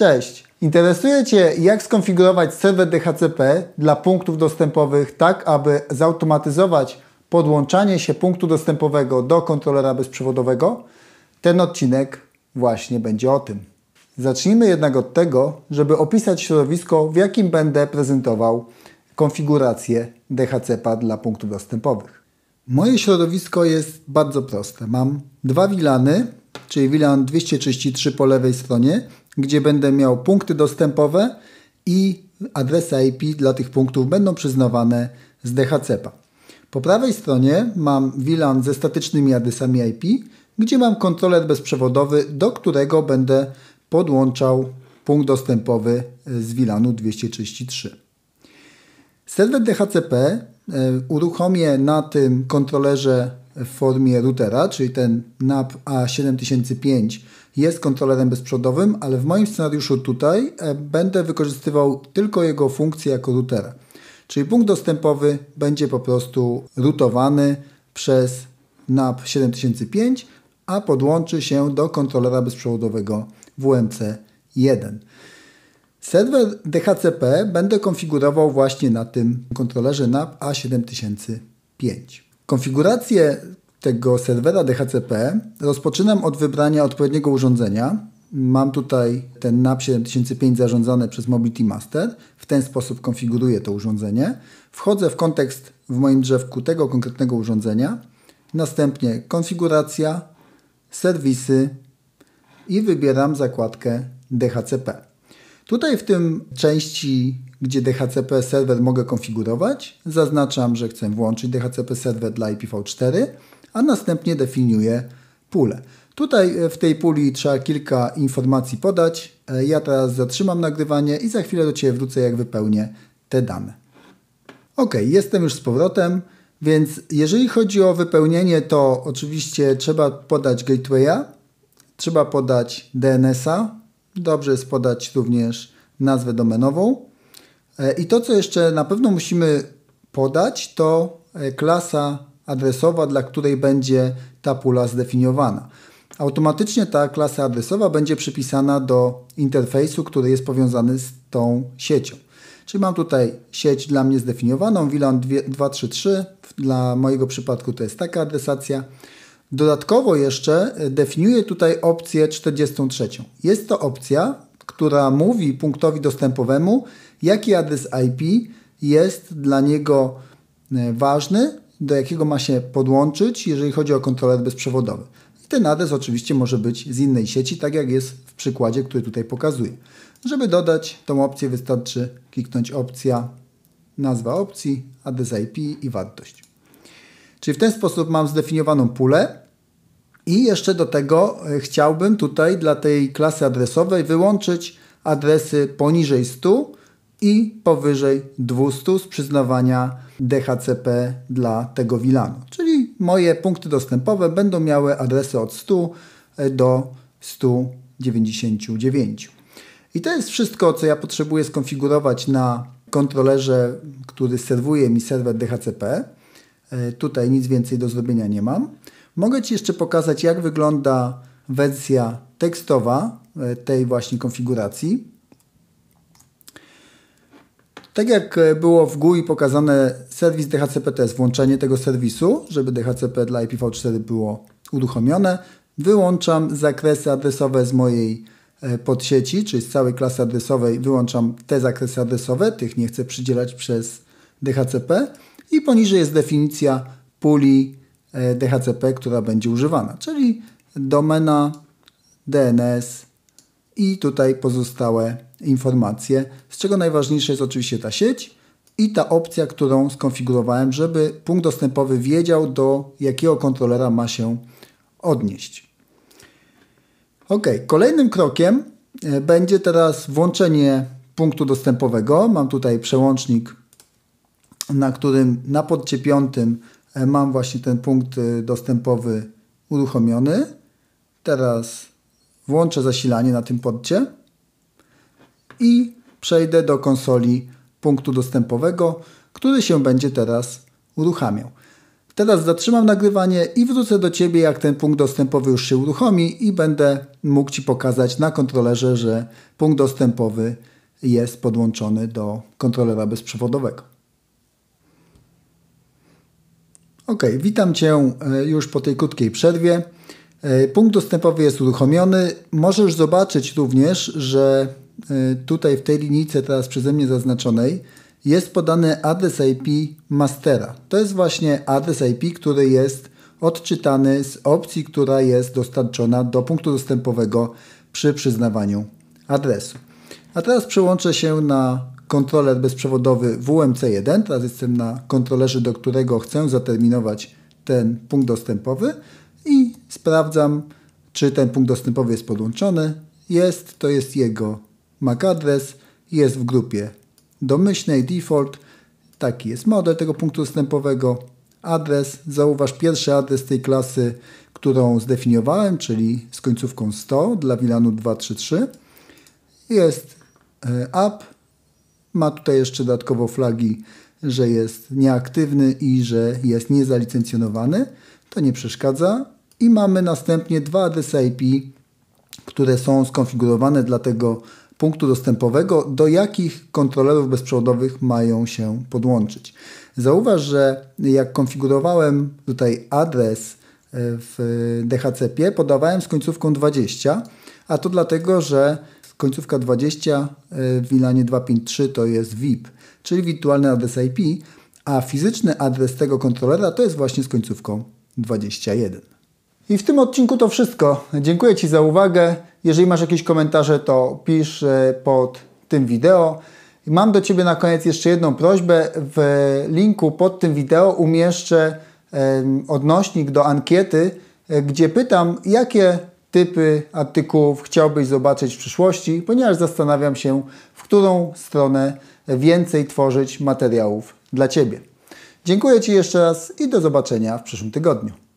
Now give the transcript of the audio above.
Cześć! Interesuje Cię, jak skonfigurować serwer DHCP dla punktów dostępowych, tak aby zautomatyzować podłączanie się punktu dostępowego do kontrolera bezprzewodowego? Ten odcinek właśnie będzie o tym. Zacznijmy jednak od tego, żeby opisać środowisko, w jakim będę prezentował konfigurację DHCP dla punktów dostępowych. Moje środowisko jest bardzo proste. Mam dwa WLANy, czyli WLAN 233 po lewej stronie, gdzie będę miał punkty dostępowe i adresy IP dla tych punktów będą przyznawane z DHCP. Po prawej stronie mam WLAN ze statycznymi adresami IP, gdzie mam kontroler bezprzewodowy, do którego będę podłączał punkt dostępowy z WLANu 233. Serwer DHCP e, uruchomię na tym kontrolerze w formie routera, czyli ten NAP A7005 jest kontrolerem bezprzewodowym, ale w moim scenariuszu tutaj e, będę wykorzystywał tylko jego funkcję jako routera. Czyli punkt dostępowy będzie po prostu routowany przez NAP 7005, a podłączy się do kontrolera bezprzewodowego WMC1. Serwer DHCP będę konfigurował właśnie na tym kontrolerze NAP A7005. Konfigurację tego serwera DHCP rozpoczynam od wybrania odpowiedniego urządzenia. Mam tutaj ten NAP 7005 zarządzany przez Mobility Master. W ten sposób konfiguruję to urządzenie. Wchodzę w kontekst w moim drzewku tego konkretnego urządzenia. Następnie konfiguracja, serwisy i wybieram zakładkę DHCP. Tutaj w tym części, gdzie DHCP serwer mogę konfigurować, zaznaczam, że chcę włączyć DHCP serwer dla IPv4, a następnie definiuję pulę. Tutaj e, w tej puli trzeba kilka informacji podać. E, ja teraz zatrzymam nagrywanie i za chwilę do Ciebie wrócę, jak wypełnię te dane. Ok, jestem już z powrotem, więc jeżeli chodzi o wypełnienie, to oczywiście trzeba podać gatewaya, trzeba podać DNS-a, Dobrze jest podać również nazwę domenową. E, I to, co jeszcze na pewno musimy podać, to klasa adresowa, dla której będzie ta pula zdefiniowana. Automatycznie ta klasa adresowa będzie przypisana do interfejsu, który jest powiązany z tą siecią. Czyli mam tutaj sieć dla mnie zdefiniowaną, VLAN 233, dla mojego przypadku to jest taka adresacja. Dodatkowo jeszcze e, definiuję tutaj opcję 43. Jest to opcja, która mówi punktowi dostępowemu, jaki adres IP jest dla niego e, ważny, do jakiego ma się podłączyć, jeżeli chodzi o kontroler bezprzewodowy. I ten adres oczywiście może być z innej sieci, tak jak jest w przykładzie, który tutaj pokazuję. Żeby dodać tą opcję wystarczy kliknąć opcja, nazwa opcji, adres IP i wartość. Czyli w ten sposób mam zdefiniowaną pulę i jeszcze do tego e, chciałbym tutaj dla tej klasy adresowej wyłączyć adresy poniżej 100 i powyżej 200 z przyznawania DHCP dla tego VLANu. Czyli moje punkty dostępowe będą miały adresy od 100 e, do 199. I to jest wszystko, co ja potrzebuję skonfigurować na kontrolerze, który serwuje mi serwer DHCP. E, tutaj nic więcej do zrobienia nie mam. Mogę Ci jeszcze pokazać, jak wygląda wersja tekstowa e, tej właśnie konfiguracji. Tak jak e, było w GUI pokazane serwis DHCP to jest włączenie tego serwisu, żeby DHCP dla IPv4 było uruchomione. Wyłączam zakresy adresowe z mojej e, podsieci, czyli z całej klasy adresowej wyłączam te zakresy adresowe, tych nie chcę przydzielać przez DHCP i poniżej jest definicja puli E, DHCP, która będzie używana, czyli domena, DNS i tutaj pozostałe informacje, z czego najważniejsze jest oczywiście ta sieć i ta opcja, którą skonfigurowałem, żeby punkt dostępowy wiedział, do jakiego kontrolera ma się odnieść. Ok, kolejnym krokiem e, będzie teraz włączenie punktu dostępowego. Mam tutaj przełącznik, na którym na podcie E, mam właśnie ten punkt e, dostępowy uruchomiony. Teraz włączę zasilanie na tym porcie i przejdę do konsoli punktu dostępowego, który się będzie teraz uruchamiał. Teraz zatrzymam nagrywanie i wrócę do Ciebie, jak ten punkt dostępowy już się uruchomi i będę mógł Ci pokazać na kontrolerze, że punkt dostępowy jest podłączony do kontrolera bezprzewodowego. Ok, witam Cię e, już po tej krótkiej przerwie. E, punkt dostępowy jest uruchomiony. Możesz zobaczyć również, że e, tutaj w tej linijce teraz przeze mnie zaznaczonej jest podany adres IP mastera. To jest właśnie adres IP, który jest odczytany z opcji, która jest dostarczona do punktu dostępowego przy przyznawaniu adresu. A teraz przełączę się na kontroler bezprzewodowy WMC1. Teraz jestem na kontrolerze, do którego chcę zaterminować ten punkt dostępowy i sprawdzam, czy ten punkt dostępowy jest podłączony. Jest, to jest jego MAC adres, jest w grupie domyślnej, default. Taki jest model tego punktu dostępowego. Adres, zauważ pierwszy adres tej klasy, którą zdefiniowałem, czyli z końcówką 100 dla VLANu 233. Jest e, app, ma tutaj jeszcze dodatkowo flagi, że jest nieaktywny i że jest niezalicencjonowany. To nie przeszkadza. I mamy następnie dwa adresy IP, które są skonfigurowane dla tego punktu dostępowego, do jakich kontrolerów bezprzewodowych mają się podłączyć. Zauważ, że jak konfigurowałem tutaj adres e, w DHCP, podawałem z końcówką 20, a to dlatego, że końcówka 20 e, w WLANie 253 to jest VIP, czyli wirtualny adres IP, a fizyczny adres tego kontrolera to jest właśnie z końcówką 21. I w tym odcinku to wszystko. Dziękuję Ci za uwagę. Jeżeli masz jakieś komentarze, to pisz e, pod tym wideo. Mam do Ciebie na koniec jeszcze jedną prośbę. W linku pod tym wideo umieszczę odnośnik do ankiety, e, gdzie pytam, jakie typy artykułów chciałbyś zobaczyć w przyszłości, ponieważ zastanawiam się, w którą stronę więcej tworzyć materiałów dla Ciebie. Dziękuję Ci jeszcze raz i do zobaczenia w przyszłym tygodniu.